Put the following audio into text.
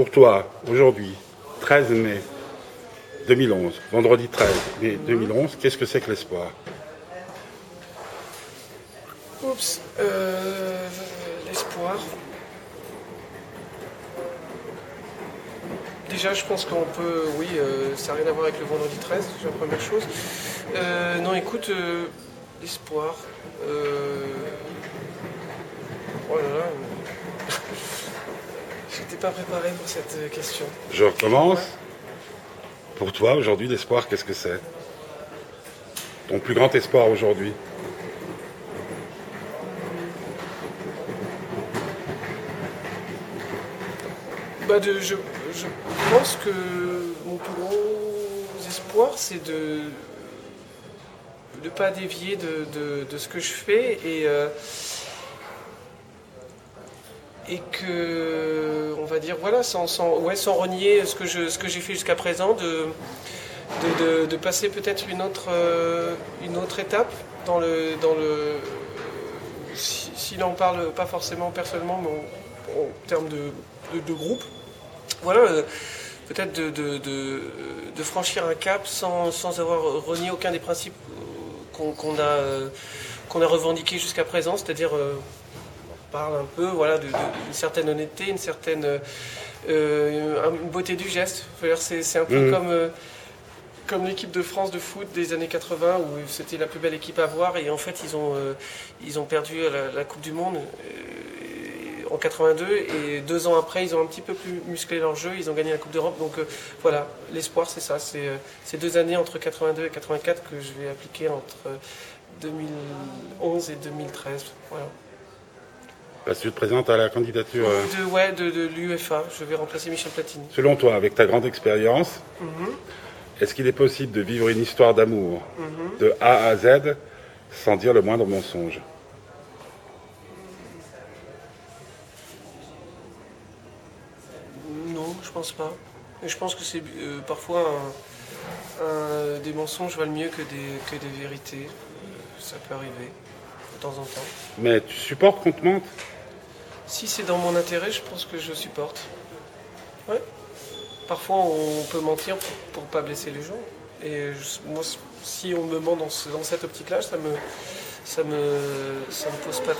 Pour toi, aujourd'hui, 13 mai 2011, vendredi 13 mai 2011, qu'est-ce que c'est que l'espoir? Oups, euh, l'espoir. Déjà, je pense qu'on peut, oui, euh, ça n'a rien à voir avec le vendredi 13, c'est la première chose. Euh, non, écoute, l'espoir. Pas préparé pour cette euh, question. Je recommence. Pour toi, aujourd'hui, l'espoir, qu'est-ce que c'est? Ton plus grand espoir aujourd'hui? Bah de, je, je pense que mon plus gros espoir, c'est de ne pas dévier de, de- de ce que je fais et, euh, et que, on va dire, voilà, sans, renier ce que, j'ai fait jusqu'à présent, de, passer peut-être une autre, euh, une autre étape dans le... Dans le si, si l'on parle pas forcément personnellement, mais en, termes de, groupe, voilà, euh, peut-être de, franchir un cap sans, avoir renié aucun des principes qu'on euh, a revendiqués jusqu'à présent, c'est-à-dire, parle un peu voilà, d'une certaine honnêteté, une certaine euh, une beauté du geste. C'est un peu Mhm. comme, euh, comme l'équipe de France de foot des années 80 où c'était la plus belle équipe à voir et en fait ils ont, euh, ils ont perdu la, la Coupe du Monde. euh, en 82 et deux ans après ils ont un petit peu plus musclé leur jeu, ils ont gagné la Coupe d'Europe. Donc euh, voilà, l'espoir c'est ça, c'est ces deux années entre 82 et 84 que je vais appliquer entre euh, 2011 et 2013. Voilà. Parce que tu te présentes à la candidature. euh, De, ouais, de, de l'UEFA, je vais remplacer Michel Platini. Selon toi, avec ta grande expérience, Mhm, est-ce qu'il est possible de vivre une histoire d'amour mhm. de A à Z sans dire le moindre mensonge? Non, je pense pas. Et je pense que c'est euh, parfois un- un- des mensonges valent mieux que des, que des vérités. Ça peut arriver de temps en temps. Mais tu supportes qu'on te mente? Si c'est dans mon intérêt, je pense que je supporte. Ouais. Parfois, on peut mentir pour, pour pas blesser les gens. Et moi, si on me ment dans, dans cette optique-là, ça me, ça me, ça me pose pas